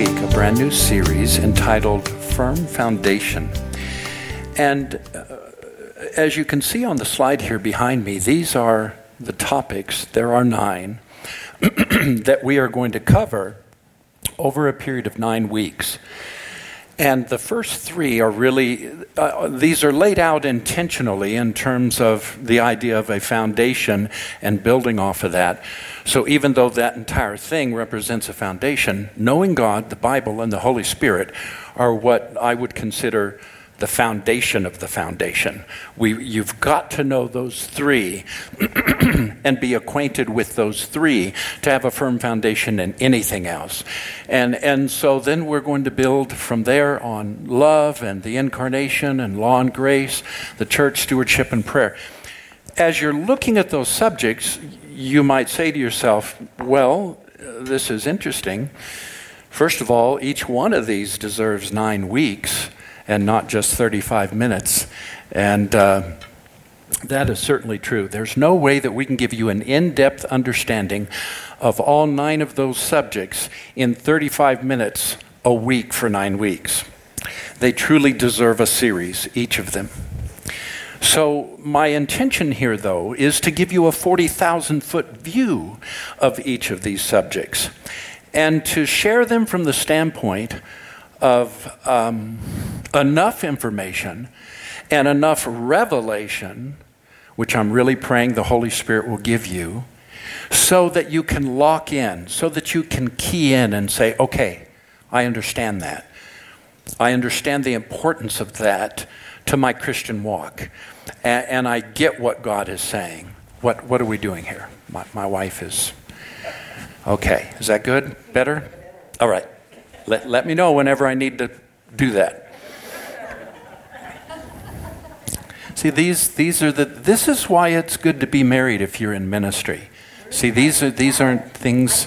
week, a brand new series entitled Firm Foundation. And uh, as you can see on the slide here behind me, these are the topics, there are nine, that we are going to cover over a period of nine weeks. And the first three are really, uh, these are laid out intentionally in terms of the idea of a foundation and building off of that. So even though that entire thing represents a foundation, knowing God, the Bible, and the Holy Spirit are what I would consider the foundation of the foundation. We, you've got to know those three and be acquainted with those three to have a firm foundation in anything else. And, and so then we're going to build from there on love and the incarnation and law and grace, the church, stewardship, and prayer. As you're looking at those subjects, you might say to yourself, well, uh, this is interesting. First of all, each one of these deserves nine weeks and not just 35 minutes. And uh, that is certainly true. There's no way that we can give you an in depth understanding of all nine of those subjects in 35 minutes a week for nine weeks. They truly deserve a series, each of them. So, my intention here, though, is to give you a 40,000 foot view of each of these subjects and to share them from the standpoint of um, enough information and enough revelation, which I'm really praying the Holy Spirit will give you, so that you can lock in, so that you can key in and say, okay, I understand that. I understand the importance of that to my Christian walk. And, and I get what God is saying. What, what are we doing here? My, my wife is. Okay, is that good? Better? All right. Let, let me know whenever I need to do that. See, these, these are the, this is why it's good to be married if you're in ministry. See, these, are, these aren't things.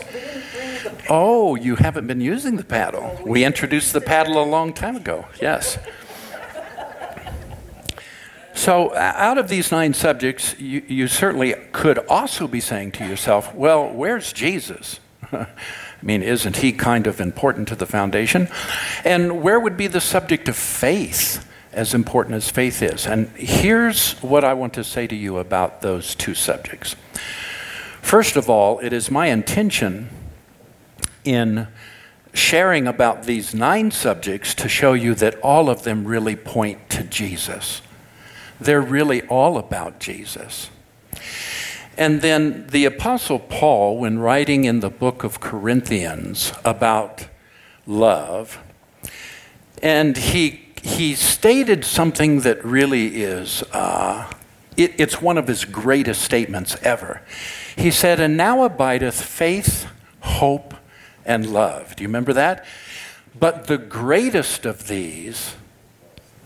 Oh, you haven't been using the paddle. We introduced the paddle a long time ago, yes. So, out of these nine subjects, you, you certainly could also be saying to yourself, well, where's Jesus? I mean, isn't he kind of important to the foundation? And where would be the subject of faith as important as faith is? And here's what I want to say to you about those two subjects. First of all, it is my intention in sharing about these nine subjects to show you that all of them really point to Jesus. They're really all about Jesus. And then the Apostle Paul, when writing in the book of Corinthians about love, and he, he stated something that really is, uh, it, it's one of his greatest statements ever. He said, And now abideth faith, hope, and love. Do you remember that? But the greatest of these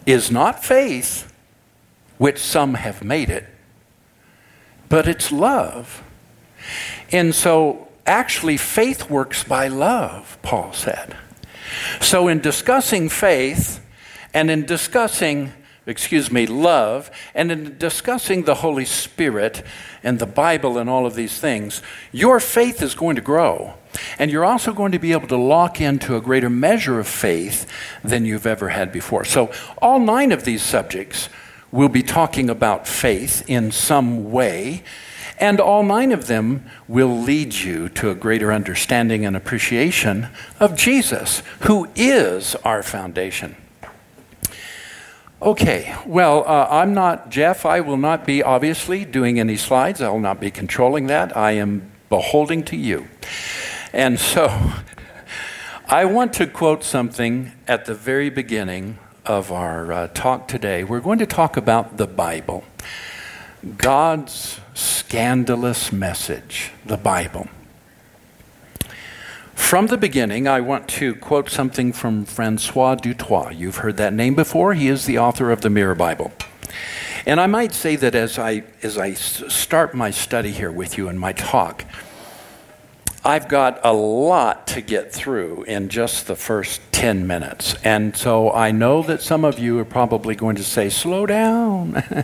is not faith, which some have made it but it's love. And so, actually, faith works by love, Paul said. So, in discussing faith and in discussing, excuse me, love, and in discussing the Holy Spirit and the Bible and all of these things, your faith is going to grow. And you're also going to be able to lock into a greater measure of faith than you've ever had before. So, all nine of these subjects will be talking about faith in some way, and all nine of them will lead you to a greater understanding and appreciation of Jesus, who is our foundation. Okay, well, uh, I'm not Jeff. I will not be obviously doing any slides. I will not be controlling that. I am beholding to you. And so I want to quote something at the very beginning of our uh, talk today, we're going to talk about the Bible. God's scandalous message, the Bible. From the beginning, I want to quote something from Francois du Toit. You've heard that name before. He is the author of the Mirror Bible. And I might say that as I, as I start my study here with you in my talk, I've got a lot to get through in just the first 10 minutes. And so I know that some of you are probably going to say, slow down.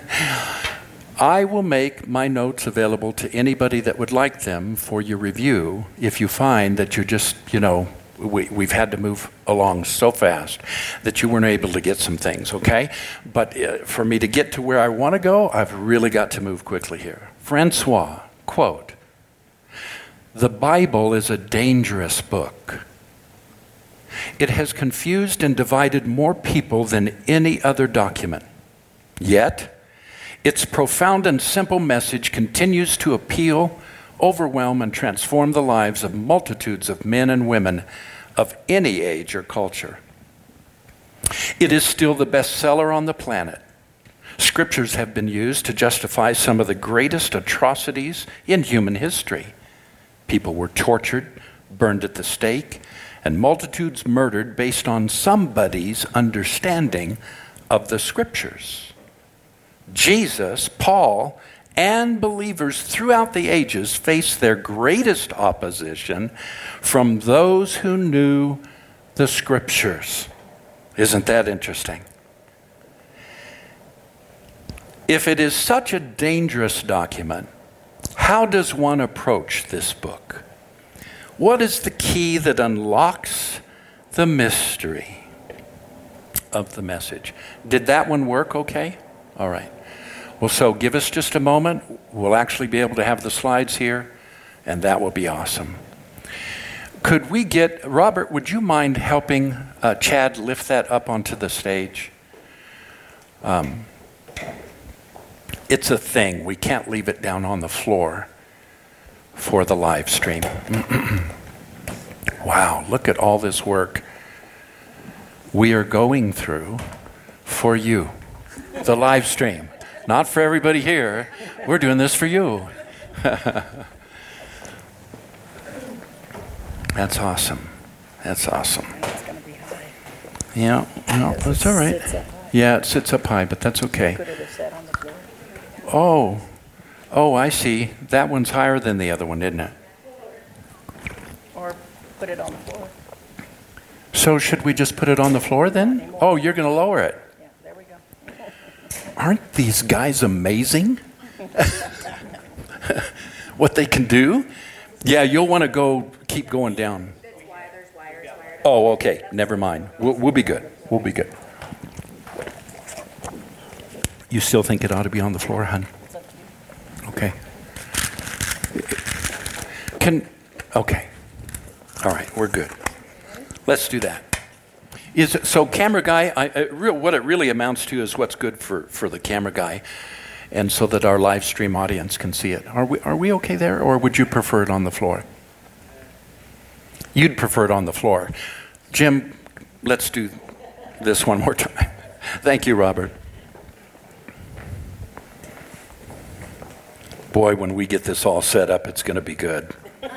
I will make my notes available to anybody that would like them for your review if you find that you're just, you know, we, we've had to move along so fast that you weren't able to get some things, okay? But uh, for me to get to where I want to go, I've really got to move quickly here. Francois, quote, the Bible is a dangerous book. It has confused and divided more people than any other document. Yet, its profound and simple message continues to appeal, overwhelm, and transform the lives of multitudes of men and women of any age or culture. It is still the best seller on the planet. Scriptures have been used to justify some of the greatest atrocities in human history. People were tortured, burned at the stake, and multitudes murdered based on somebody's understanding of the Scriptures. Jesus, Paul, and believers throughout the ages faced their greatest opposition from those who knew the Scriptures. Isn't that interesting? If it is such a dangerous document, how does one approach this book? What is the key that unlocks the mystery of the message? Did that one work okay? All right. Well, so give us just a moment. We'll actually be able to have the slides here, and that will be awesome. Could we get, Robert, would you mind helping uh, Chad lift that up onto the stage? Um, it's a thing. We can't leave it down on the floor for the live stream. wow, look at all this work we are going through for you, the live stream. Not for everybody here. We're doing this for you. That's awesome. That's awesome. Yeah, no, that's all right. Yeah, it sits up high, but that's okay. Oh, oh, I see. That one's higher than the other one, isn't it? Or put it on the floor. So should we just put it on the floor then? Oh, you're going to lower it. Yeah, there we go. Aren't these guys amazing? what they can do? Yeah, you'll want to go keep going down. Oh, okay. Never mind. We'll, we'll be good. We'll be good. You still think it ought to be on the floor, hon? Okay. Can okay. All right, we're good. Let's do that. Is so camera guy? I, I, real, what it really amounts to is what's good for, for the camera guy, and so that our live stream audience can see it. Are we are we okay there, or would you prefer it on the floor? You'd prefer it on the floor, Jim. Let's do this one more time. Thank you, Robert. Boy, when we get this all set up, it's going to be good.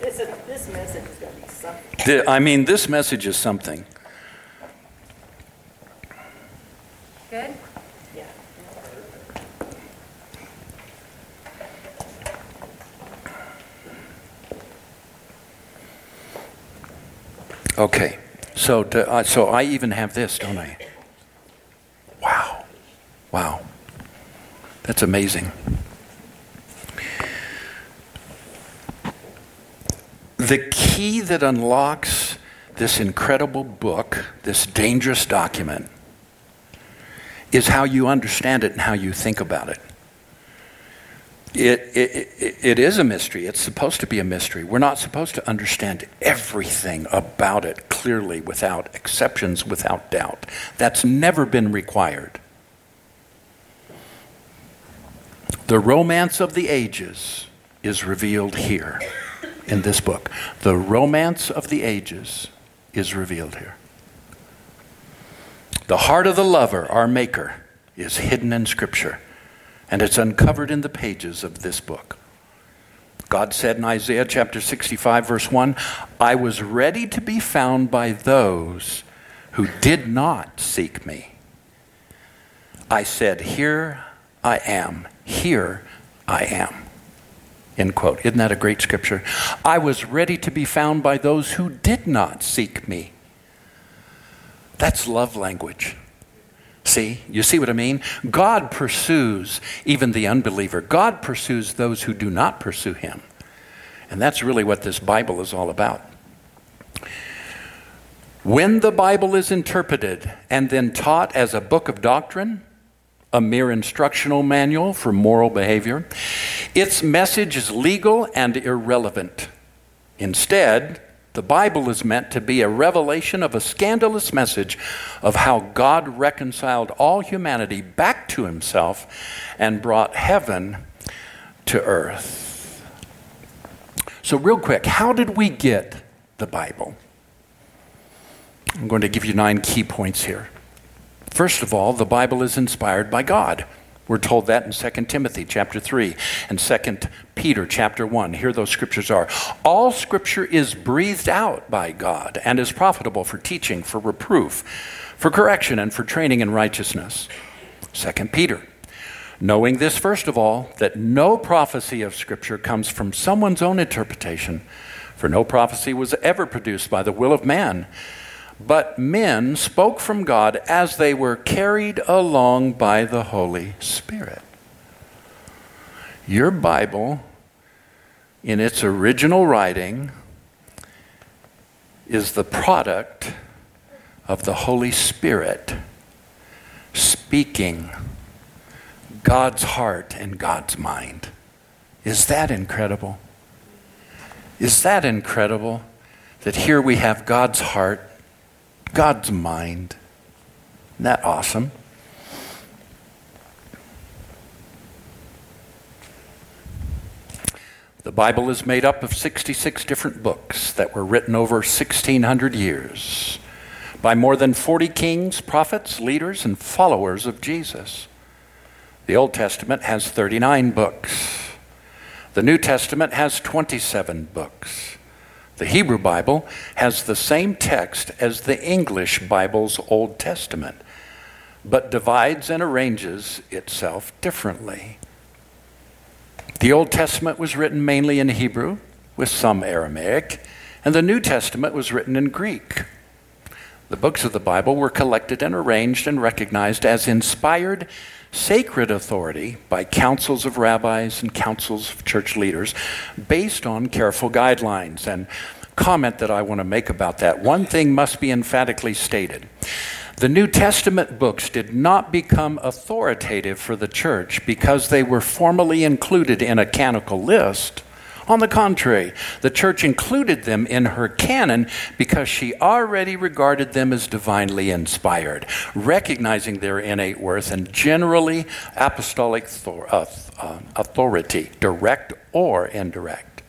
This, is, this message is going to be something. I mean, this message is something. Good? Yeah. Okay, so to, uh, so I even have this, don't I? Wow, wow, that's amazing. The key that unlocks this incredible book, this dangerous document, is how you understand it and how you think about it. It, it, it, it is a mystery. It's supposed to be a mystery. We're not supposed to understand everything about it clearly, without exceptions, without doubt. That's never been required. The romance of the ages is revealed here in this book. The romance of the ages is revealed here. The heart of the lover, our Maker, is hidden in Scripture, and it's uncovered in the pages of this book. God said in Isaiah chapter 65, verse 1 I was ready to be found by those who did not seek me. I said, Here I am, here I am. End quote. Isn't that a great scripture? I was ready to be found by those who did not seek me. That's love language. See, you see what I mean? God pursues even the unbeliever. God pursues those who do not pursue him. And that's really what this Bible is all about. When the Bible is interpreted and then taught as a book of doctrine, a mere instructional manual for moral behavior, its message is legal and irrelevant. Instead, the Bible is meant to be a revelation of a scandalous message of how God reconciled all humanity back to himself and brought heaven to earth. So, real quick, how did we get the Bible? I'm going to give you nine key points here. First of all, the Bible is inspired by God. We're told that in 2 Timothy chapter 3 and 2 Peter chapter 1. Here those scriptures are. All scripture is breathed out by God and is profitable for teaching, for reproof, for correction, and for training in righteousness. 2 Peter. Knowing this, first of all, that no prophecy of scripture comes from someone's own interpretation, for no prophecy was ever produced by the will of man but men spoke from God as they were carried along by the Holy Spirit. Your Bible, in its original writing, is the product of the Holy Spirit speaking God's heart and God's mind. Is that incredible? Is that incredible that here we have God's heart God's mind. Isn't that awesome? The Bible is made up of 66 different books that were written over 1,600 years by more than 40 kings, prophets, leaders, and followers of Jesus. The Old Testament has 39 books. The New Testament has 27 books. The Hebrew Bible has the same text as the English Bible's Old Testament, but divides and arranges itself differently. The Old Testament was written mainly in Hebrew, with some Aramaic, and the New Testament was written in Greek. The books of the Bible were collected and arranged and recognized as inspired sacred authority by councils of rabbis and councils of church leaders based on careful guidelines. And comment that I want to make about that. One thing must be emphatically stated. The New Testament books did not become authoritative for the church because they were formally included in a canonical list. On the contrary, the church included them in her canon because she already regarded them as divinely inspired, recognizing their innate worth and generally apostolic uh, uh, authority, direct or indirect.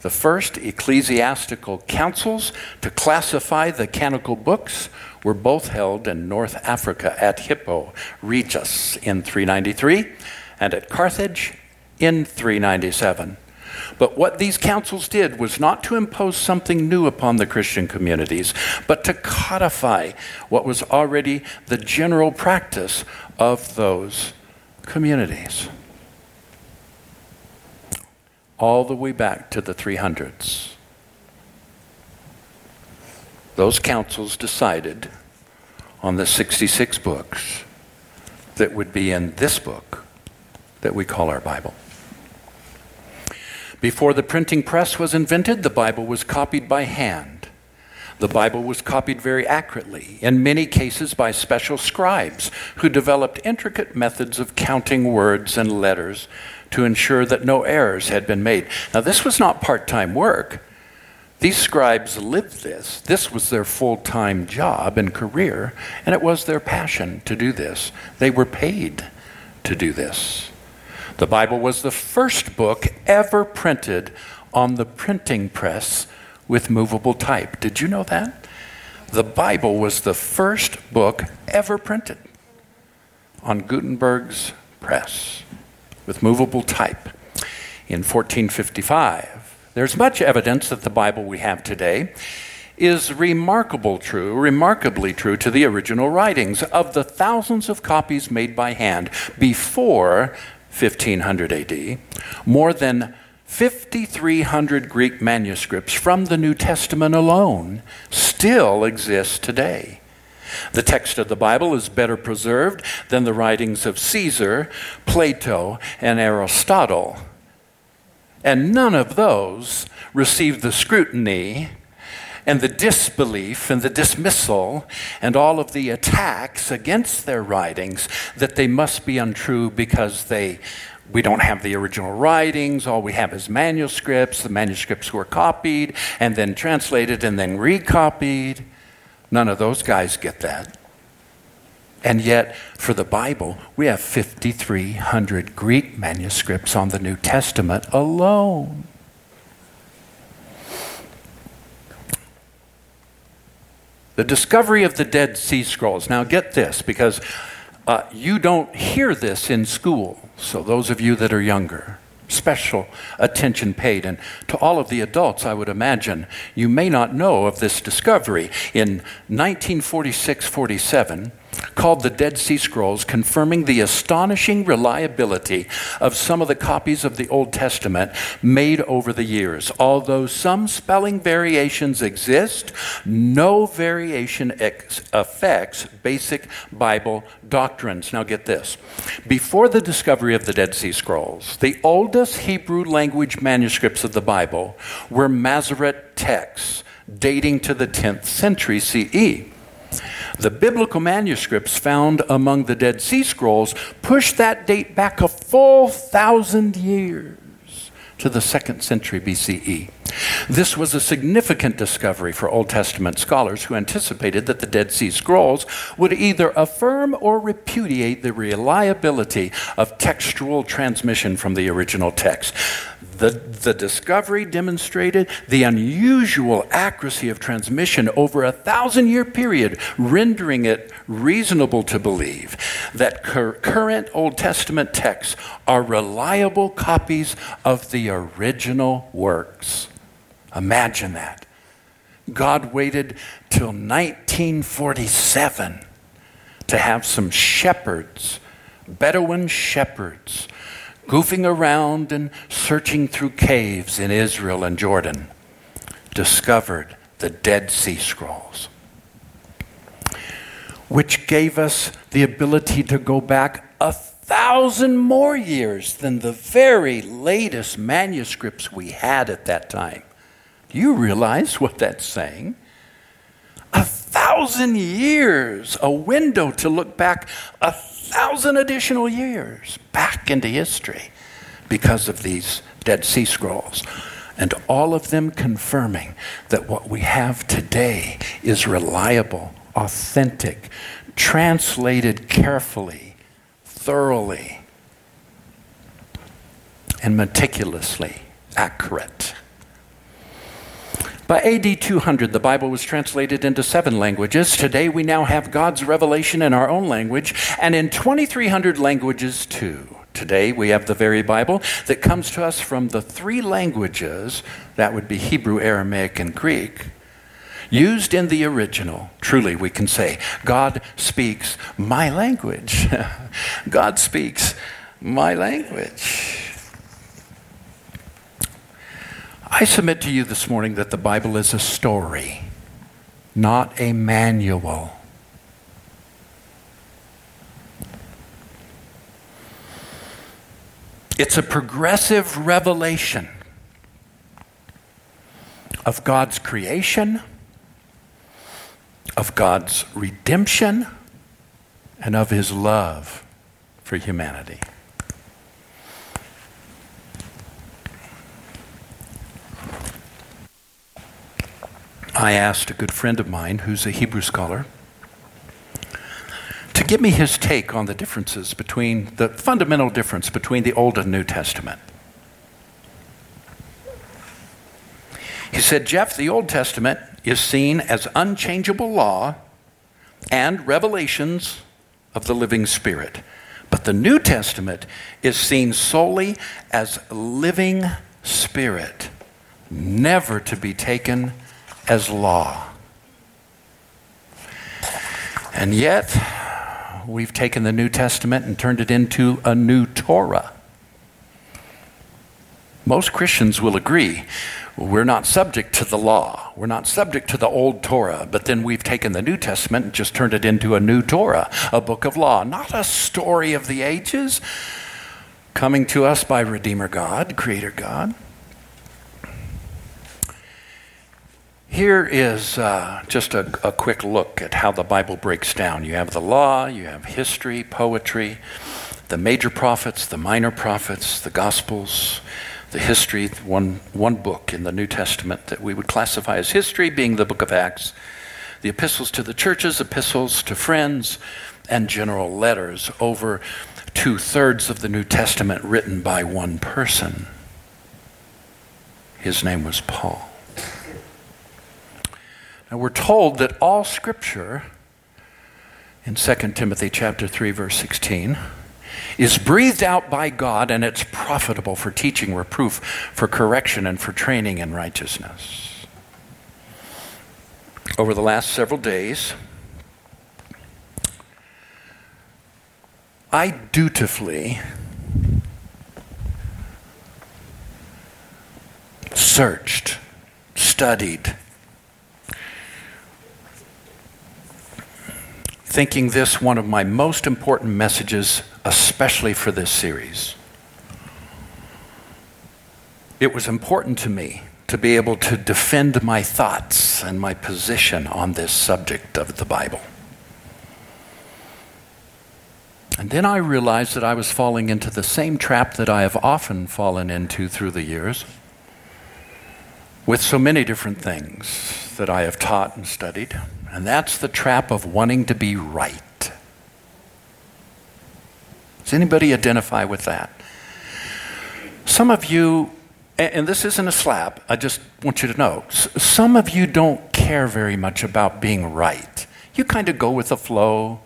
The first ecclesiastical councils to classify the canonical books were both held in North Africa at Hippo Regius in 393 and at Carthage in 397. But what these councils did was not to impose something new upon the Christian communities, but to codify what was already the general practice of those communities. All the way back to the 300s. Those councils decided on the 66 books that would be in this book that we call our Bible. Before the printing press was invented, the Bible was copied by hand. The Bible was copied very accurately, in many cases by special scribes who developed intricate methods of counting words and letters to ensure that no errors had been made. Now, this was not part time work. These scribes lived this. This was their full time job and career, and it was their passion to do this. They were paid to do this. The Bible was the first book ever printed on the printing press with movable type. Did you know that? The Bible was the first book ever printed on Gutenberg's press with movable type in 1455. There's much evidence that the Bible we have today is remarkable true, remarkably true to the original writings of the thousands of copies made by hand before 1500 AD, more than 5,300 Greek manuscripts from the New Testament alone still exist today. The text of the Bible is better preserved than the writings of Caesar, Plato, and Aristotle. And none of those received the scrutiny and the disbelief and the dismissal and all of the attacks against their writings that they must be untrue because they we don't have the original writings. All we have is manuscripts. The manuscripts were copied and then translated and then recopied. None of those guys get that. And yet, for the Bible, we have 5,300 Greek manuscripts on the New Testament alone. The discovery of the Dead Sea Scrolls. Now, get this, because uh, you don't hear this in school. So, those of you that are younger, special attention paid. And to all of the adults, I would imagine, you may not know of this discovery. In 1946 47, called the Dead Sea Scrolls, confirming the astonishing reliability of some of the copies of the Old Testament made over the years. Although some spelling variations exist, no variation ex- affects basic Bible doctrines. Now, get this. Before the discovery of the Dead Sea Scrolls, the oldest Hebrew language manuscripts of the Bible were Masoretic texts dating to the 10th century CE. The biblical manuscripts found among the Dead Sea Scrolls push that date back a full thousand years to the second century BCE. This was a significant discovery for Old Testament scholars who anticipated that the Dead Sea Scrolls would either affirm or repudiate the reliability of textual transmission from the original text. The, the discovery demonstrated the unusual accuracy of transmission over a thousand year period, rendering it reasonable to believe that cur- current Old Testament texts are reliable copies of the original works. Imagine that. God waited till 1947 to have some shepherds, Bedouin shepherds, goofing around and searching through caves in Israel and Jordan, discovered the Dead Sea Scrolls, which gave us the ability to go back a thousand more years than the very latest manuscripts we had at that time. Do you realize what that's saying? A thousand years, a window to look back a thousand additional years back into history because of these Dead Sea Scrolls. And all of them confirming that what we have today is reliable, authentic, translated carefully, thoroughly, and meticulously accurate. By AD 200, the Bible was translated into seven languages. Today, we now have God's revelation in our own language and in 2,300 languages too. Today, we have the very Bible that comes to us from the three languages that would be Hebrew, Aramaic, and Greek. Used in the original, truly we can say, God speaks my language. God speaks my language. I submit to you this morning that the Bible is a story, not a manual. It's a progressive revelation of God's creation, of God's redemption, and of His love for humanity. I asked a good friend of mine who's a Hebrew scholar to give me his take on the differences between the fundamental difference between the Old and New Testament. He said, Jeff, the Old Testament is seen as unchangeable law and revelations of the living Spirit. But the New Testament is seen solely as living Spirit, never to be taken as law. And yet, we've taken the New Testament and turned it into a new Torah. Most Christians will agree we're not subject to the law. We're not subject to the old Torah, but then we've taken the New Testament and just turned it into a new Torah, a book of law, not a story of the ages coming to us by Redeemer God, Creator God. Here is uh, just a, a quick look at how the Bible breaks down. You have the law, you have history, poetry, the major prophets, the minor prophets, the Gospels, the history, one, one book in the New Testament that we would classify as history, being the book of Acts, the epistles to the churches, epistles to friends, and general letters, over two thirds of the New Testament written by one person. His name was Paul. And we're told that all scripture in 2 Timothy chapter 3 verse 16 is breathed out by God and it's profitable for teaching, reproof, for correction and for training in righteousness. Over the last several days, I dutifully searched, studied, thinking this one of my most important messages, especially for this series. It was important to me to be able to defend my thoughts and my position on this subject of the Bible. And then I realized that I was falling into the same trap that I have often fallen into through the years with so many different things that I have taught and studied. And that's the trap of wanting to be right. Does anybody identify with that? Some of you, and this isn't a slap, I just want you to know, some of you don't care very much about being right. You kind of go with the flow.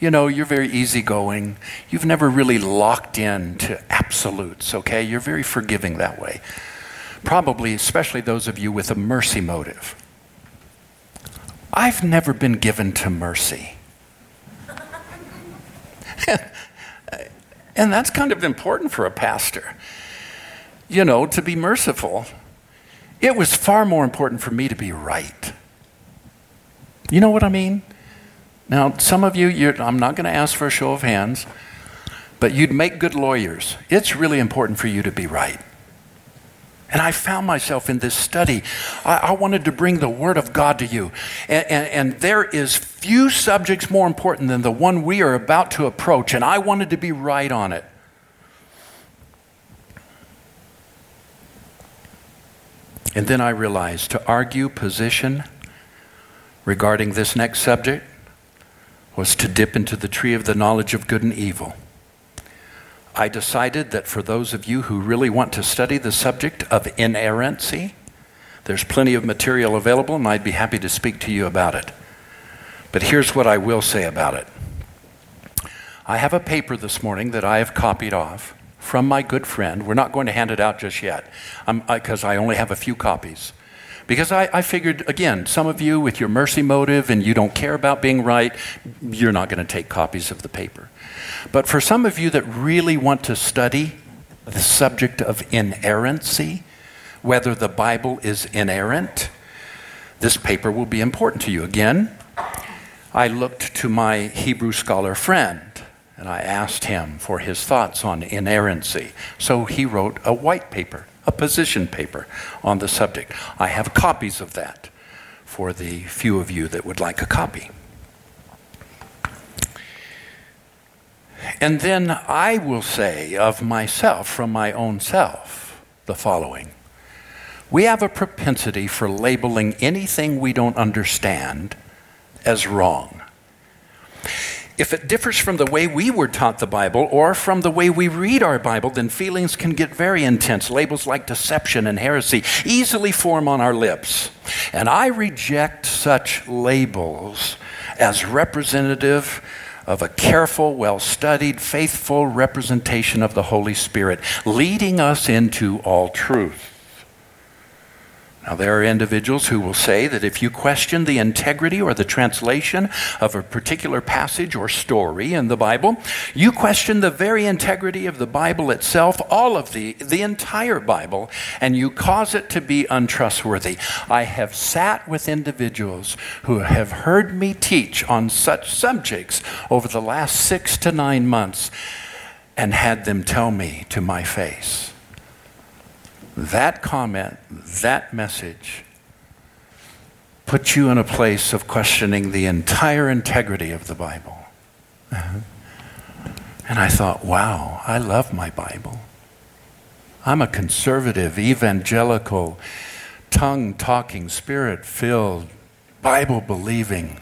You know, you're very easygoing. You've never really locked in to absolutes, okay? You're very forgiving that way. Probably, especially those of you with a mercy motive. I've never been given to mercy. and that's kind of important for a pastor, you know, to be merciful. It was far more important for me to be right. You know what I mean? Now, some of you, I'm not going to ask for a show of hands, but you'd make good lawyers. It's really important for you to be right. And I found myself in this study. I, I, wanted to bring the Word of God to you. And, and, and, there is few subjects more important than the one we are about to approach, and I wanted to be right on it. And then I realized to argue position regarding this next subject was to dip into the tree of the knowledge of good and evil. I decided that for those of you who really want to study the subject of inerrancy, there's plenty of material available, and I'd be happy to speak to you about it. But here's what I will say about it I have a paper this morning that I have copied off from my good friend. We're not going to hand it out just yet because I, I only have a few copies. Because I, I, figured, again, some of you with your mercy motive and you don't care about being right, you're not going to take copies of the paper. But for some of you that really want to study the subject of inerrancy, whether the Bible is inerrant, this paper will be important to you. Again, I looked to my Hebrew scholar friend and I asked him for his thoughts on inerrancy. So he wrote a white paper, a position paper on the subject. I have copies of that for the few of you that would like a copy. And then I will say of myself, from my own self, the following We have a propensity for labeling anything we don't understand as wrong. If it differs from the way we were taught the Bible or from the way we read our Bible, then feelings can get very intense. Labels like deception and heresy easily form on our lips. And I reject such labels as representative of a careful, well studied, faithful representation of the Holy Spirit, leading us into all truth. Now, there are individuals who will say that if you question the integrity or the translation of a particular passage or story in the Bible, you question the very integrity of the Bible itself, all of the, the entire Bible, and you cause it to be untrustworthy. I have sat with individuals who have heard me teach on such subjects over the last six to nine months and had them tell me to my face that comment, that message, put you in a place of questioning the entire integrity of the Bible. Uh-huh. And I thought, wow, I love my Bible. I'm a conservative, evangelical, tongue talking, spirit filled, Bible believing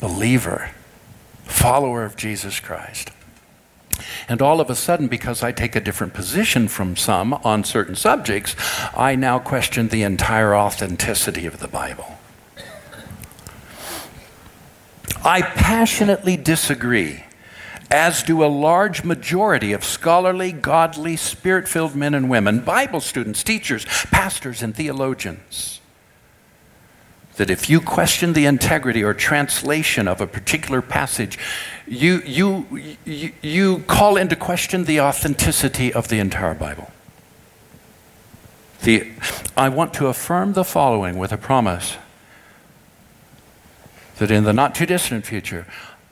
believer, follower of Jesus Christ. And all of a sudden, because I take a different position from some on certain subjects, I now question the entire authenticity of the Bible. I passionately disagree, as do a large majority of scholarly, godly, spirit filled men and women, Bible students, teachers, pastors, and theologians that if you question the integrity or translation of a particular passage, you, you, you, call into question the authenticity of the entire Bible. The, I want to affirm the following with a promise that in the not too distant future,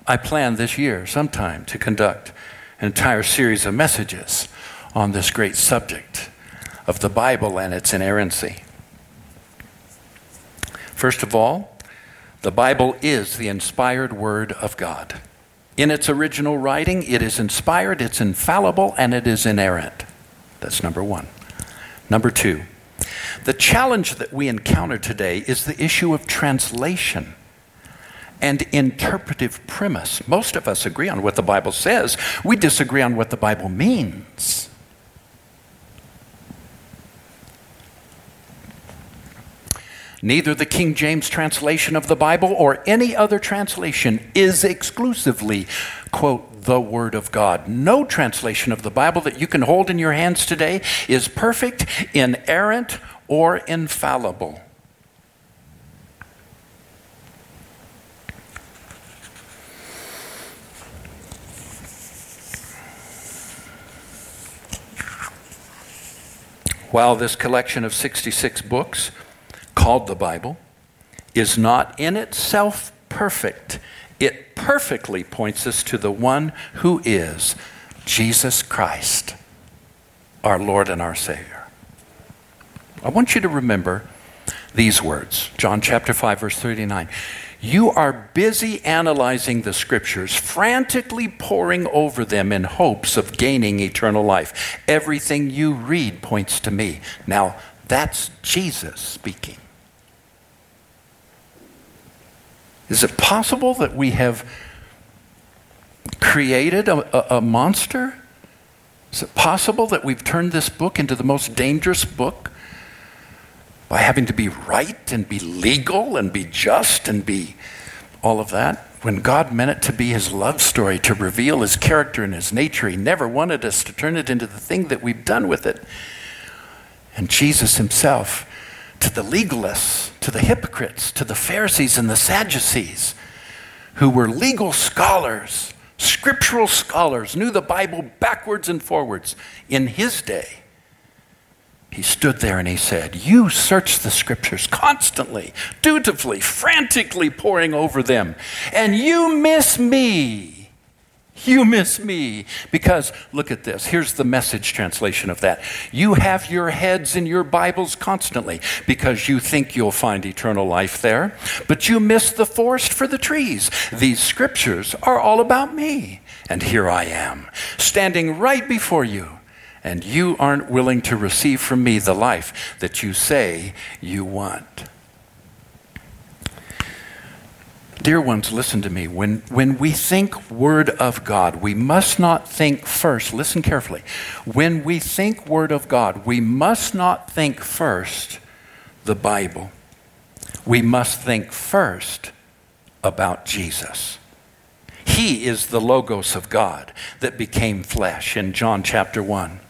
I plan this year sometime to conduct an entire series of messages on this great subject of the Bible and its inerrancy. First of all, the Bible is the inspired Word of God. In its original writing, it is inspired, it's infallible, and it is inerrant. That's number one. Number two, the challenge that we encounter today is the issue of translation and interpretive premise. Most of us agree on what the Bible says, we disagree on what the Bible means. Neither the King James translation of the Bible or any other translation is exclusively, quote, the Word of God. No translation of the Bible that you can hold in your hands today is perfect, inerrant, or infallible. While this collection of 66 books called the Bible is not in itself perfect. It perfectly points us to the one who is Jesus Christ, our Lord and our Savior. I want you to remember these words John chapter 5, verse 39. You are busy analyzing the scriptures, frantically poring over them in hopes of gaining eternal life. Everything you read points to me. Now, that's Jesus speaking. Is it possible that we have created a, a, a monster? Is it possible that we've turned this book into the most dangerous book by having to be right and be legal and be just and be all of that? When God meant it to be his love story, to reveal his character and his nature, he never wanted us to turn it into the thing that we've done with it. And Jesus himself to the legalists, to the hypocrites, to the Pharisees and the Sadducees, who were legal scholars, scriptural scholars, knew the Bible backwards and forwards in his day. He stood there and he said, You search the scriptures constantly, dutifully, frantically poring over them, and you miss me. You miss me. Because look at this. Here's the message translation of that. You have your heads in your Bibles constantly because you think you'll find eternal life there, but you miss the forest for the trees. These scriptures are all about me. And here I am, standing right before you, and you aren't willing to receive from me the life that you say you want. Dear ones, listen to me. When, when we think Word of God, we must not think first, listen carefully. When we think Word of God, we must not think first the Bible. We must think first about Jesus. He is the Logos of God that became flesh in John chapter 1.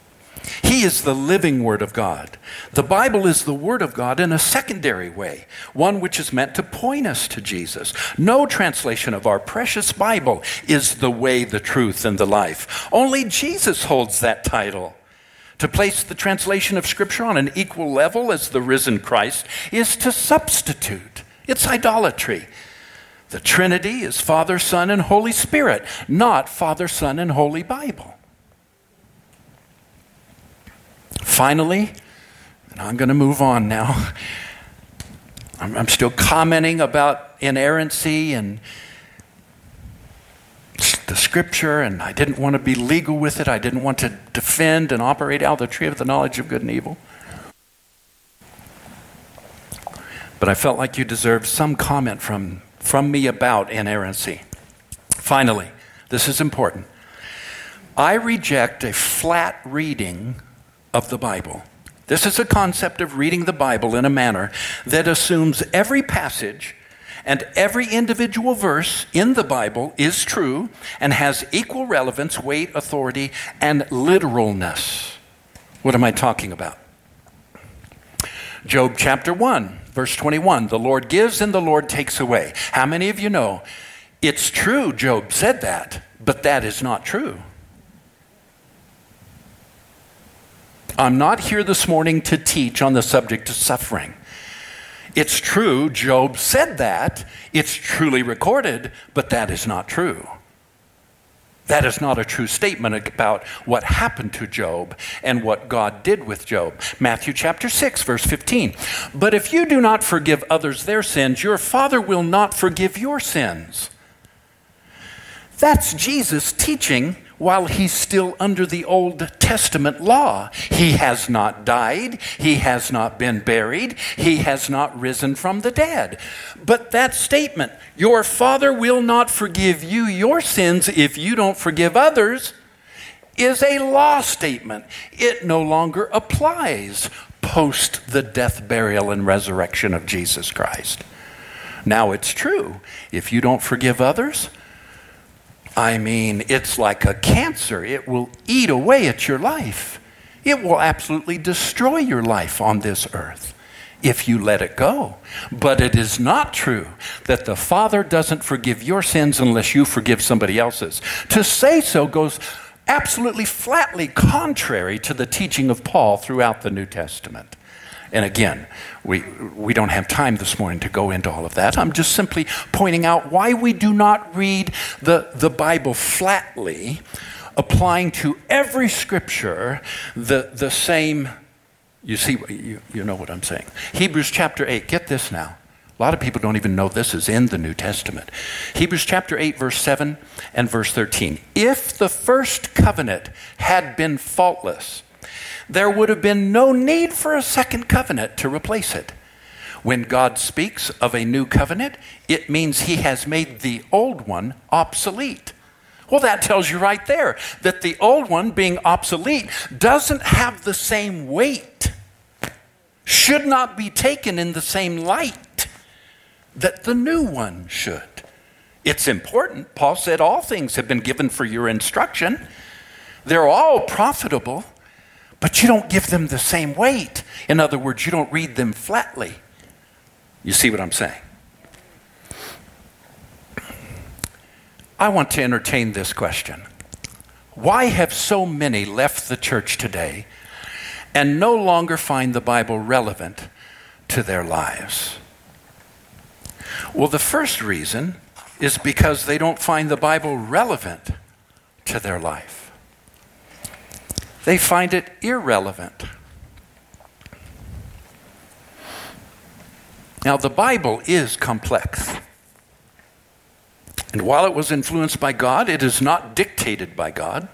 He is the living Word of God. The Bible is the Word of God in a secondary way, one which is meant to point us to Jesus. No translation of our precious Bible is the way, the truth, and the life. Only Jesus holds that title. To place the translation of Scripture on an equal level as the risen Christ is to substitute. It's idolatry. The Trinity is Father, Son, and Holy Spirit, not Father, Son, and Holy Bible. Finally, and I'm going to move on now. I'm, I'm still commenting about inerrancy and the scripture, and I didn't want to be legal with it. I didn't want to defend and operate out the tree of the knowledge of good and evil. But I felt like you deserved some comment from from me about inerrancy. Finally, this is important. I reject a flat reading of the Bible. This is a concept of reading the Bible in a manner that assumes every passage and every individual verse in the Bible is true and has equal relevance, weight, authority, and literalness. What am I talking about? Job chapter 1, verse 21 The Lord gives and the Lord takes away. How many of you know it's true Job said that, but that is not true? I'm not here this morning to teach on the subject of suffering. It's true, Job said that. It's truly recorded, but that is not true. That is not a true statement about what happened to Job and what God did with Job. Matthew chapter 6, verse 15. But if you do not forgive others their sins, your Father will not forgive your sins. That's Jesus teaching while he's still under the Old Testament law. He has not died, he has not been buried, he has not risen from the dead. But that statement, your Father will not forgive you your sins if you don't forgive others, is a law statement. It no longer applies post the death, burial, and resurrection of Jesus Christ. Now it's true. If you don't forgive others, I mean, it's like a cancer. It will eat away at your life. It will absolutely destroy your life on this earth if you let it go. But it is not true that the Father doesn't forgive your sins unless you forgive somebody else's. To say so goes absolutely flatly contrary to the teaching of Paul throughout the New Testament. And again, we, we don't have time this morning to go into all of that. I'm just simply pointing out why we do not read the, the Bible flatly, applying to every scripture the, the same. You see, you, you know what I'm saying. Hebrews chapter 8, get this now. A lot of people don't even know this is in the New Testament. Hebrews chapter 8, verse 7 and verse 13. If the first covenant had been faultless, there would have been no need for a second covenant to replace it. When God speaks of a new covenant, it means he has made the old one obsolete. Well, that tells you right there that the old one, being obsolete, doesn't have the same weight, should not be taken in the same light that the new one should. It's important. Paul said all things have been given for your instruction, they're all profitable but you don't give them the same weight. In other words, you don't read them flatly. You see what I'm saying? I want to entertain this question Why have so many left the church today and no longer find the Bible relevant to their lives? Well, the first reason is because they don't find the Bible relevant to their life they find it irrelevant. Now, the Bible is complex. And while it was influenced by God, it is not dictated by God.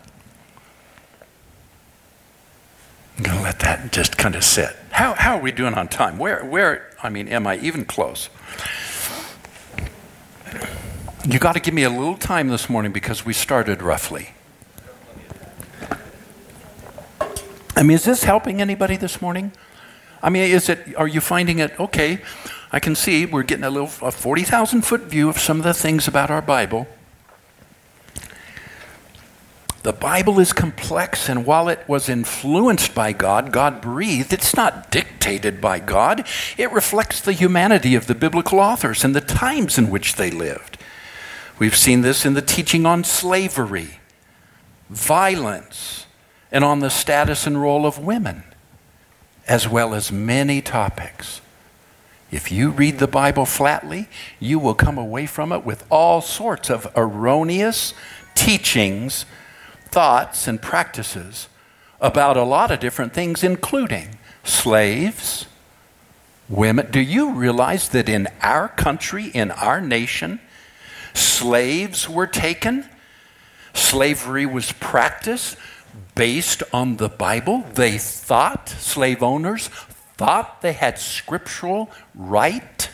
I'm going to let that just kind of sit. How, how are we doing on time? Where, where, I mean, am I even close? You got to give me a little time this morning because we started roughly. I mean, is this helping anybody this morning? I mean, is it, are you finding it, okay, I can see we're getting a little, a 40,000 foot view of some of the things about our Bible. The Bible is complex, and while it was influenced by God, God breathed, it's not dictated by God. It reflects the humanity of the biblical authors and the times in which they lived. We've seen this in the teaching on slavery, violence, and on the status and role of women, as well as many topics. If you read the Bible flatly, you will come away from it with all sorts of erroneous teachings thoughts and practices about a lot of different things, including slaves, women. Do you realize that in our country, in our nation, slaves were taken? Slavery was practiced based on the Bible. They thought, slave owners thought they had scriptural right,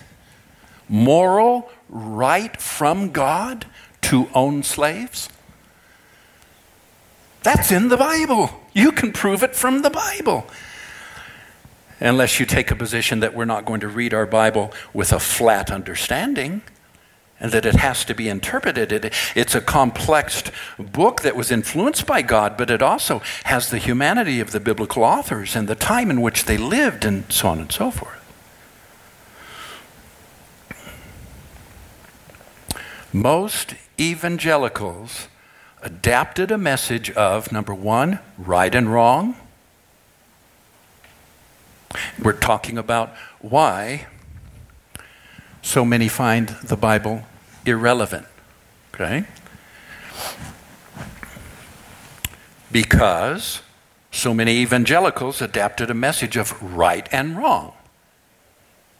moral right from God to own slaves. That's in the Bible. You can prove it from the Bible. Unless you take a position that we're not going to read our Bible with a flat understanding and that it has to be interpreted. It, it's a complex book that was influenced by God, but it also has the humanity of the biblical authors and the time in which they lived, and so on and so forth. Most evangelicals adapted a message of number one, right and wrong. We're talking about why so many find the Bible irrelevant. Okay? Because so many evangelicals adapted a message of right and wrong.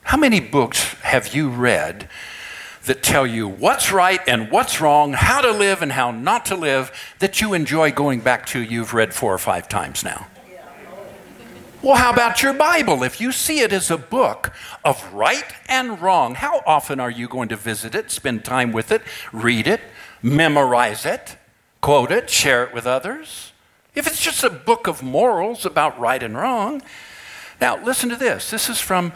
How many books have you read that tell you what's right and what's wrong, how to live and how not to live, that you enjoy going back to you've read four or five times now? Well, how about your Bible? If you see it as a book of right and wrong, how often are you going to visit it, spend time with it, read it, memorize it, quote it, share it with others? If it's just a book of morals about right and wrong. Now, listen to this. This is from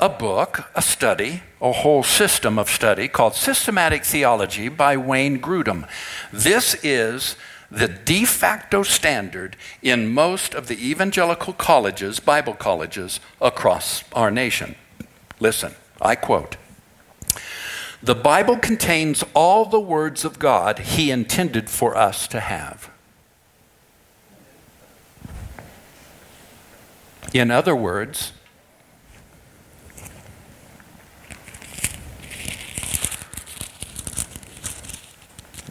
a book, a study, a whole system of study called Systematic Theology by Wayne Grudem. This is the de facto standard in most of the evangelical colleges, Bible colleges across our nation. Listen, I quote The Bible contains all the words of God He intended for us to have. In other words,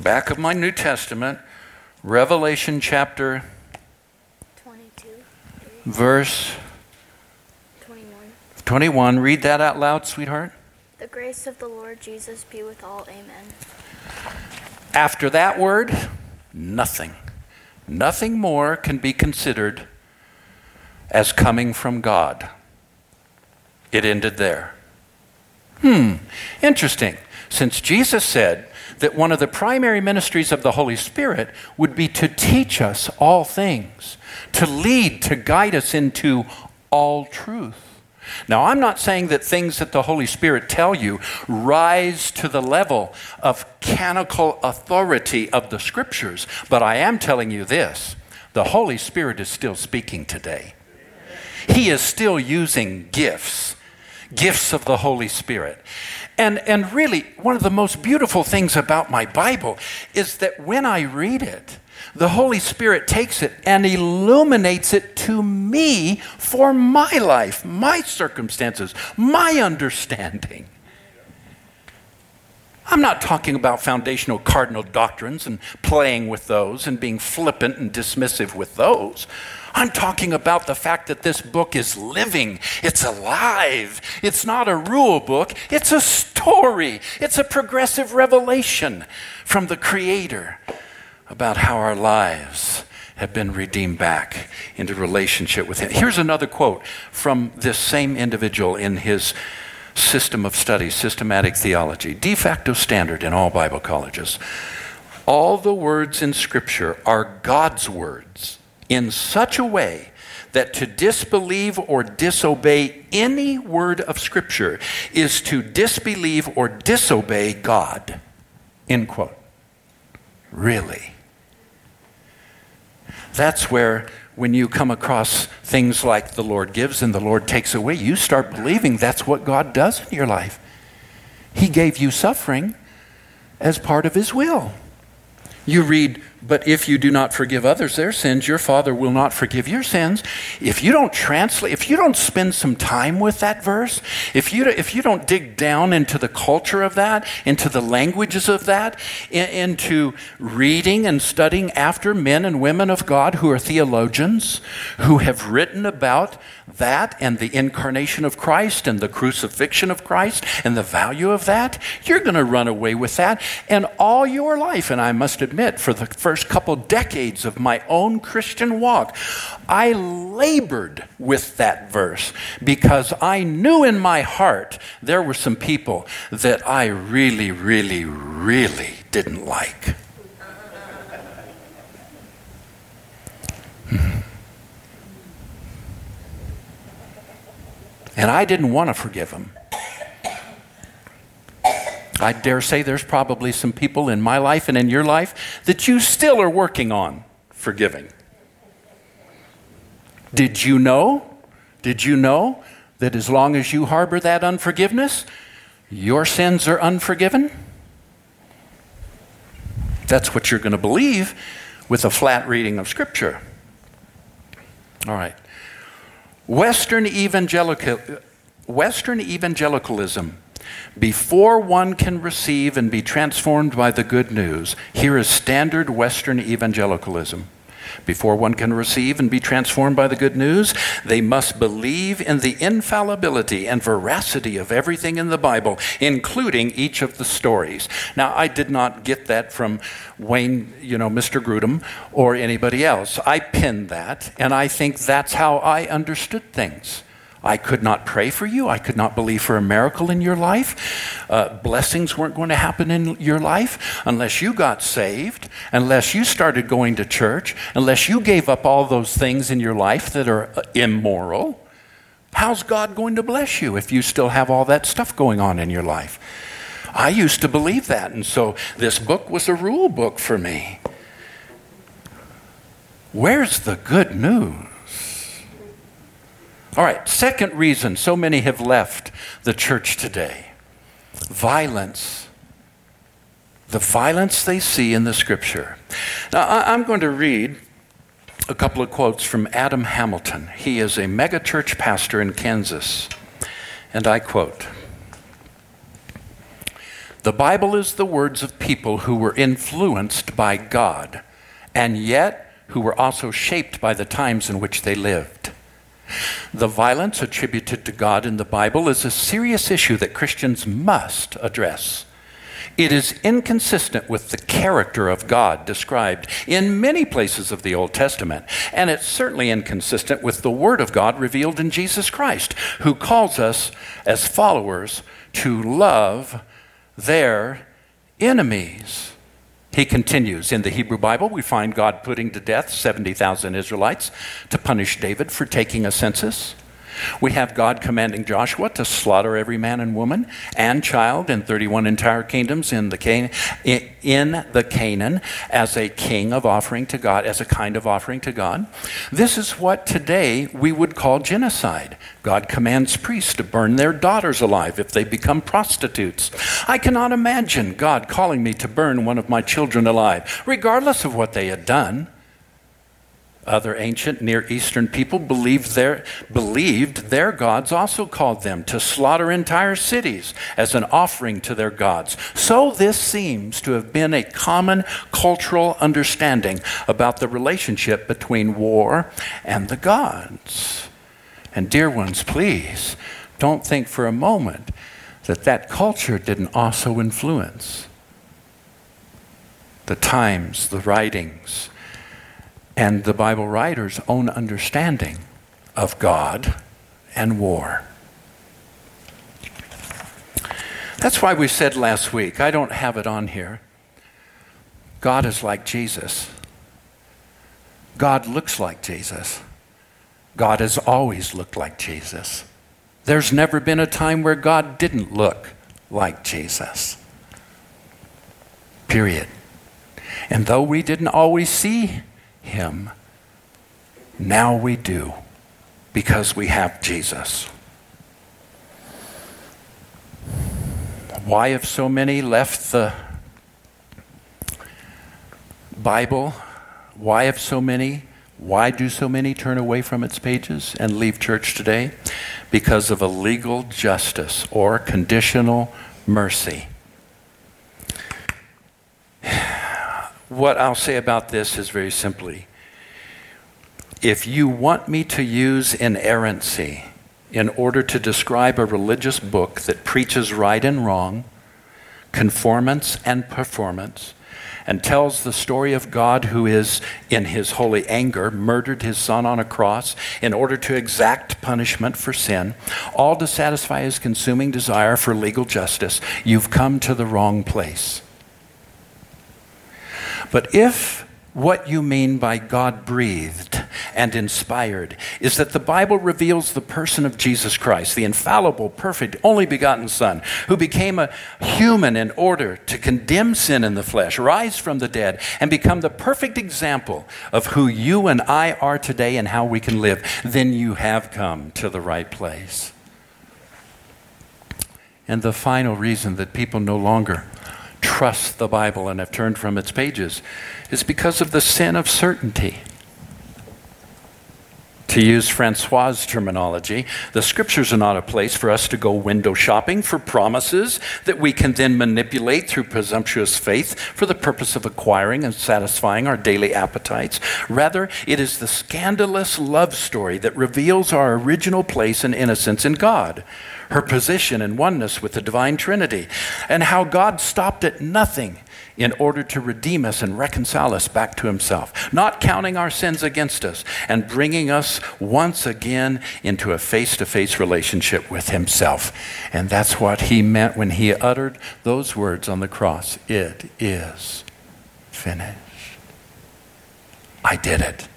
back of my New Testament, Revelation chapter 22, verse 21. 21. Read that out loud, sweetheart. The grace of the Lord Jesus be with all. Amen. After that word, nothing. Nothing more can be considered as coming from God. It ended there. Hmm, interesting. Since Jesus said, that one of the primary ministries of the Holy Spirit would be to teach us all things, to lead, to guide us into all truth. Now, I'm not saying that things that the Holy Spirit tell you rise to the level of canonical authority of the Scriptures, but I am telling you this the Holy Spirit is still speaking today. He is still using gifts, gifts of the Holy Spirit. And, and really, one of the most beautiful things about my Bible is that when I read it, the Holy Spirit takes it and illuminates it to me for my life, my circumstances, my understanding. I'm not talking about foundational cardinal doctrines and playing with those and being flippant and dismissive with those. I'm talking about the fact that this book is living, it's alive. It's not a rule book, it's a story, it's a progressive revelation from the Creator about how our lives have been redeemed back into relationship with Him. Here's another quote from this same individual in his system of study, systematic theology, de facto standard in all Bible colleges. All the words in Scripture are God's words in such a way that to disbelieve or disobey any word of Scripture is to disbelieve or disobey God. End quote. Really? That's where, when you come across things like the Lord gives and the Lord takes away, you start believing that's what God does in your life. He gave you suffering as part of His will. You read, but if you do not forgive others their sins, your Father will not forgive your sins. If you don't translate, if you don't spend some time with that verse, if you, if you don't dig down into the culture of that, into the languages of that, in, into reading and studying after men and women of God who are theologians, who have written about that and the incarnation of Christ and the crucifixion of Christ and the value of that, you're going to run away with that. And all your life, and I must admit, for the first couple decades of my own Christian walk, I labored with that verse because I knew in my heart there were some people that I really, really, really didn't like. Hmm. And I didn't want to forgive him. I dare say there's probably some people in my life and in your life that you still are working on forgiving. Did you know? Did you know that as long as you harbor that unforgiveness, your sins are unforgiven? That's what you're going to believe with a flat reading of Scripture. All right. Western, evangelical, Western evangelicalism, before one can receive and be transformed by the good news, here is standard Western evangelicalism. Before one can receive and be transformed by the good news, they must believe in the infallibility and veracity of everything in the Bible, including each of the stories. Now, I did not get that from Wayne, you know, Mr. Grudem or anybody else. I pinned that, and I think that's how I understood things. I could not pray for you. I could not believe for a miracle in your life. Uh, blessings weren't going to happen in your life unless you got saved, unless you started going to church, unless you gave up all those things in your life that are uh, immoral. How's God going to bless you if you still have all that stuff going on in your life? I used to believe that, and so this book was a rule book for me. Where's the good news? All right, second reason so many have left the church today violence. The violence they see in the scripture. Now, I'm going to read a couple of quotes from Adam Hamilton. He is a megachurch pastor in Kansas. And I quote The Bible is the words of people who were influenced by God, and yet who were also shaped by the times in which they lived. The violence attributed to God in the Bible is a serious issue that Christians must address. It is inconsistent with the character of God described in many places of the Old Testament, and it's certainly inconsistent with the Word of God revealed in Jesus Christ, who calls us as followers to love their enemies. He continues In the Hebrew Bible, we find God putting to death 70,000 Israelites to punish David for taking a census. We have God commanding Joshua to slaughter every man and woman and child in 31 entire kingdoms in the, Can- in the Canaan as a king of offering to God, as a kind of offering to God. This is what today we would call genocide. God commands priests to burn their daughters alive if they become prostitutes. I cannot imagine God calling me to burn one of my children alive, regardless of what they had done. Other ancient Near Eastern people believed their, believed their gods also called them to slaughter entire cities as an offering to their gods. So, this seems to have been a common cultural understanding about the relationship between war and the gods. And, dear ones, please don't think for a moment that that culture didn't also influence the times, the writings, and the Bible writer's own understanding of God and war. That's why we said last week, I don't have it on here. God is like Jesus. God looks like Jesus. God has always looked like Jesus. There's never been a time where God didn't look like Jesus. Period. And though we didn't always see him. Now we do because we have Jesus. Why have so many left the Bible? Why have so many? Why do so many turn away from its pages and leave church today? Because of a legal justice or conditional mercy. What I'll say about this is very simply if you want me to use inerrancy in order to describe a religious book that preaches right and wrong, conformance and performance, and tells the story of God who is, in his holy anger, murdered his son on a cross in order to exact punishment for sin, all to satisfy his consuming desire for legal justice, you've come to the wrong place. But if what you mean by God breathed and inspired is that the Bible reveals the person of Jesus Christ, the infallible, perfect, only begotten Son, who became a human in order to condemn sin in the flesh, rise from the dead, and become the perfect example of who you and I are today and how we can live, then you have come to the right place. And the final reason that people no longer trust the Bible and have turned from its pages is because of the sin of certainty. To use Francois' terminology, the scriptures are not a place for us to go window shopping for promises that we can then manipulate through presumptuous faith for the purpose of acquiring and satisfying our daily appetites. Rather, it is the scandalous love story that reveals our original place and innocence in God her position and oneness with the divine Trinity, and how God stopped at nothing in order to redeem us and reconcile us back to himself, not counting our sins against us and bringing us once again into a face to face relationship with himself. And that's what he meant when he uttered those words on the cross It is finished. I did it.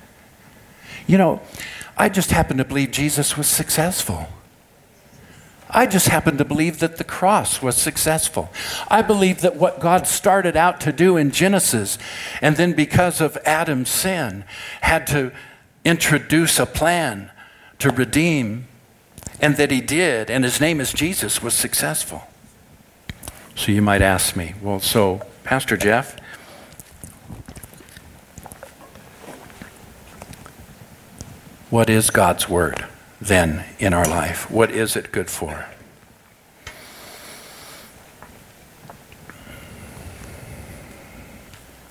You know, I just happen to believe Jesus was successful. I just happen to believe that the cross was successful. I believe that what God started out to do in Genesis, and then because of Adam's sin, had to introduce a plan to redeem, and that he did, and his name is Jesus, was successful. So you might ask me, well, so, Pastor Jeff, what is God's Word? Then in our life? What is it good for?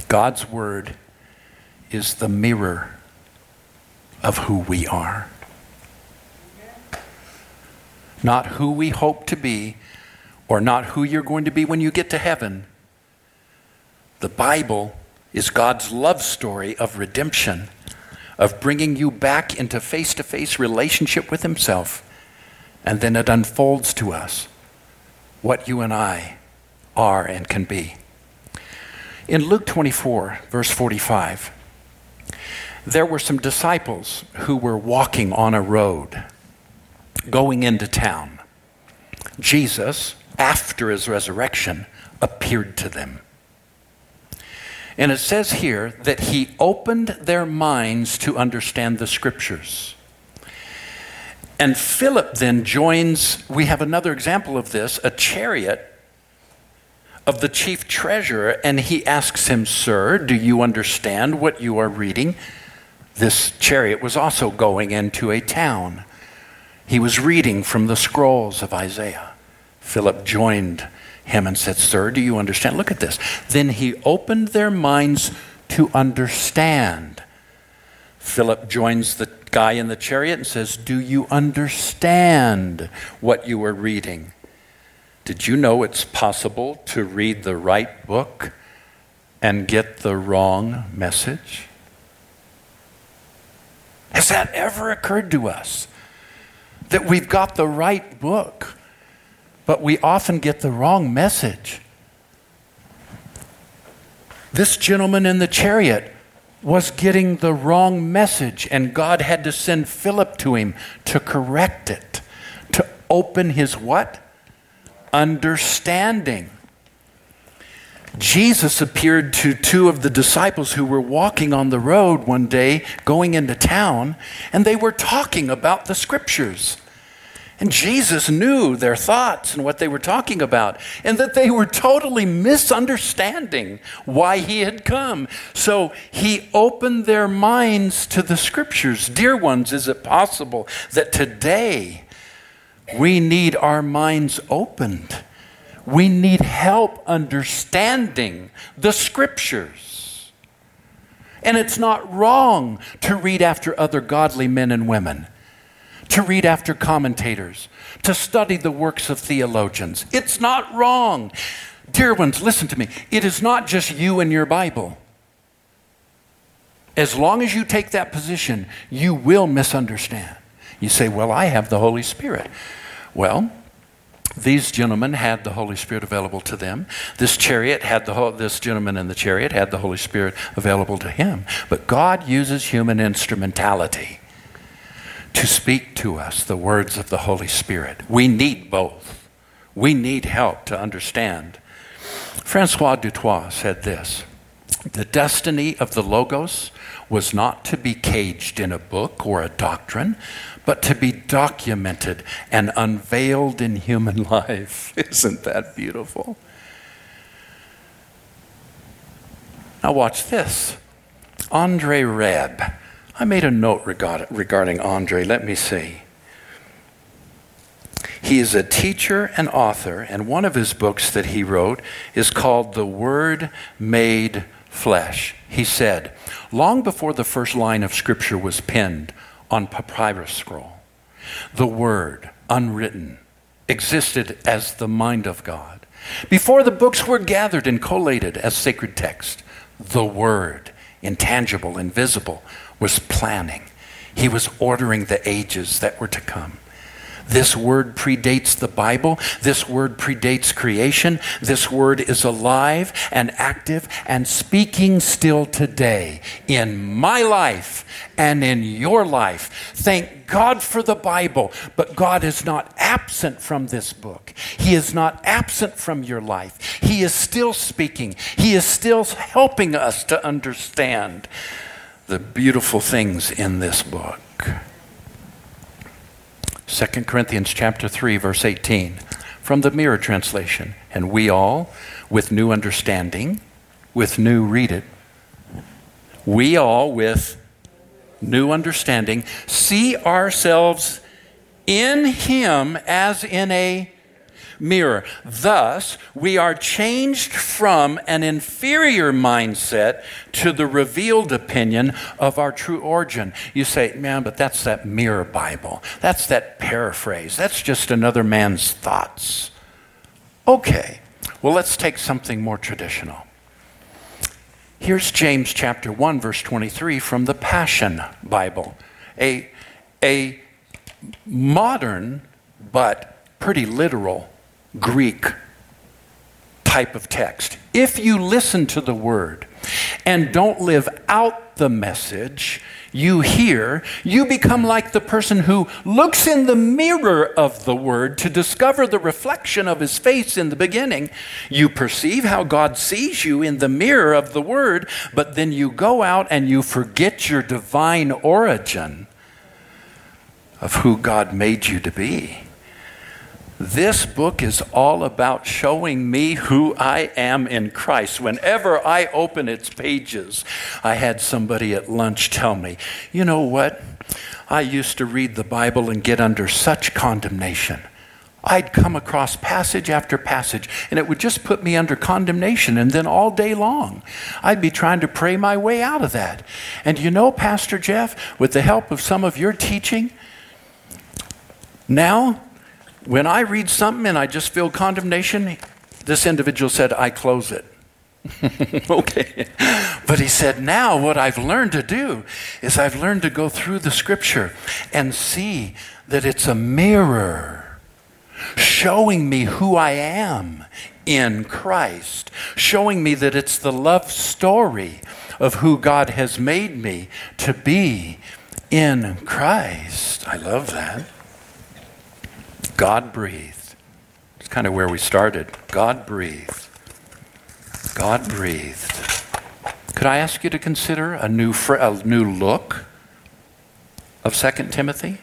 God's Word is the mirror of who we are. Not who we hope to be, or not who you're going to be when you get to heaven. The Bible is God's love story of redemption of bringing you back into face to face relationship with Himself. And then it unfolds to us what you and I are and can be. In Luke 24, verse 45, there were some disciples who were walking on a road going into town. Jesus, after his resurrection, appeared to them. And it says here that he opened their minds to understand the scriptures. And Philip then joins, we have another example of this, a chariot of the chief treasurer, and he asks him, Sir, do you understand what you are reading? This chariot was also going into a town. He was reading from the scrolls of Isaiah. Philip joined him and said, Sir, do you understand? Look at this. Then he opened their minds to understand. Philip joins the guy in the chariot and says, Do you understand what you are reading? Did you know it's possible to read the right book and get the wrong message? Has that ever occurred to us? That we've got the right book but we often get the wrong message. This gentleman in the chariot was getting the wrong message, and God had to send Philip to him to correct it, to open his what? Understanding. Jesus appeared to two of the disciples who were walking on the road one day going into town, and they were talking about the scriptures. And Jesus knew their thoughts and what they were talking about, and that they were totally misunderstanding why he had come. So he opened their minds to the scriptures. Dear ones, is it possible that today we need our minds opened? We need help understanding the scriptures. And it's not wrong to read after other godly men and women to read after commentators, to study the works of theologians. It's not wrong. Dear ones, listen to me. It is not just you and your Bible. As long as you take that position, you will misunderstand. You say, Well, I have the Holy Spirit. Well, these gentlemen had the Holy Spirit available to them. This chariot had the this gentleman in the chariot had the Holy Spirit available to him. But God uses human instrumentality to speak to us the words of the Holy Spirit. We need both. We need help to understand. Francois du Toit said this The destiny of the Logos was not to be caged in a book or a doctrine, but to be documented and unveiled in human life. Isn't that beautiful? Now, watch this. Andre Rabe I made a note regarding Andre. Let me see. He is a teacher and author, and one of his books that he wrote is called The Word Made Flesh. He said, Long before the first line of Scripture was penned on papyrus scroll, the Word, unwritten, existed as the mind of God. Before the books were gathered and collated as sacred text, the Word, intangible, invisible, was planning. He was ordering the ages that were to come. This word predates the Bible. This word predates creation. This word is alive and active and speaking still today in my life and in your life. Thank God for the Bible, but God is not absent from this book. He is not absent from your life. He is still speaking, He is still helping us to understand the beautiful things in this book. 2 Corinthians chapter 3 verse 18 from the mirror translation and we all with new understanding with new read it we all with new understanding see ourselves in him as in a mirror. Thus, we are changed from an inferior mindset to the revealed opinion of our true origin. You say, man, but that's that mirror Bible. That's that paraphrase. That's just another man's thoughts. Okay, well, let's take something more traditional. Here's James chapter 1, verse 23 from the Passion Bible. A, a modern but pretty literal Greek type of text. If you listen to the word and don't live out the message you hear, you become like the person who looks in the mirror of the word to discover the reflection of his face in the beginning. You perceive how God sees you in the mirror of the word, but then you go out and you forget your divine origin of who God made you to be. This book is all about showing me who I am in Christ. Whenever I open its pages, I had somebody at lunch tell me, you know what? I used to read the Bible and get under such condemnation. I'd come across passage after passage, and it would just put me under condemnation. And then all day long, I'd be trying to pray my way out of that. And you know, Pastor Jeff, with the help of some of your teaching, now when I read something and I just feel condemnation, this individual said, I close it. okay. But he said, now what I've learned to do is I've learned to go through the scripture and see that it's a mirror showing me who I am in Christ, showing me that it's the love story of who God has made me to be in Christ. I love that. God breathed. It's kind of where we started. God breathed. God breathed. Could I ask you to consider a new, fr- a new look of 2 Timothy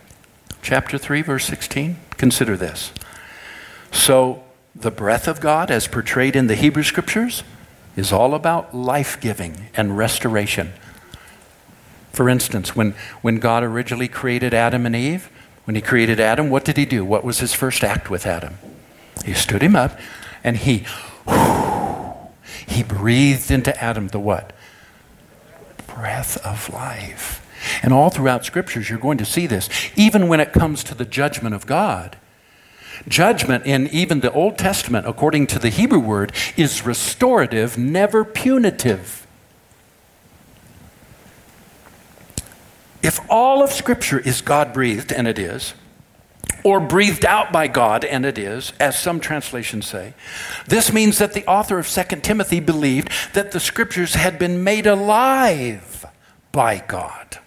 chapter 3 verse 16? Consider this. So the breath of God as portrayed in the Hebrew scriptures is all about life-giving and restoration. For instance, when, when God originally created Adam and Eve, when he created Adam, what did he do? What was his first act with Adam? He stood him up and he he breathed into Adam the what? Breath of life. And all throughout scriptures, you're going to see this. Even when it comes to the judgment of God, judgment in even the Old Testament, according to the Hebrew word, is restorative, never punitive. If all of Scripture is God breathed, and it is, or breathed out by God, and it is, as some translations say. This means that the author of 2 Timothy believed that the scriptures had been made alive by God.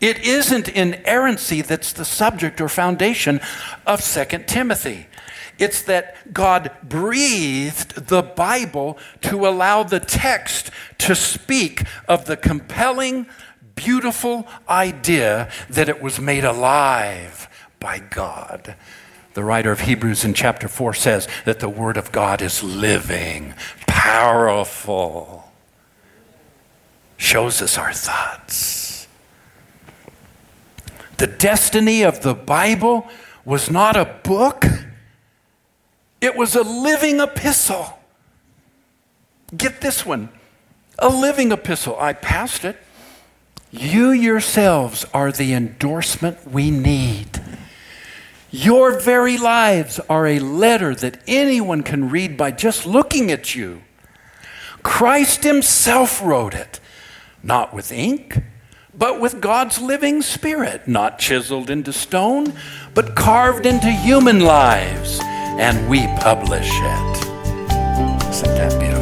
It isn't inerrancy that's the subject or foundation of 2 Timothy. It's that God breathed the Bible to allow the text to speak of the compelling, beautiful idea that it was made alive by God. The writer of Hebrews in chapter 4 says that the Word of God is living, powerful, shows us our thoughts. The destiny of the Bible was not a book, it was a living epistle. Get this one a living epistle. I passed it. You yourselves are the endorsement we need. Your very lives are a letter that anyone can read by just looking at you. Christ Himself wrote it, not with ink, but with God's living Spirit, not chiseled into stone, but carved into human lives, and we publish it. Isn't that beautiful?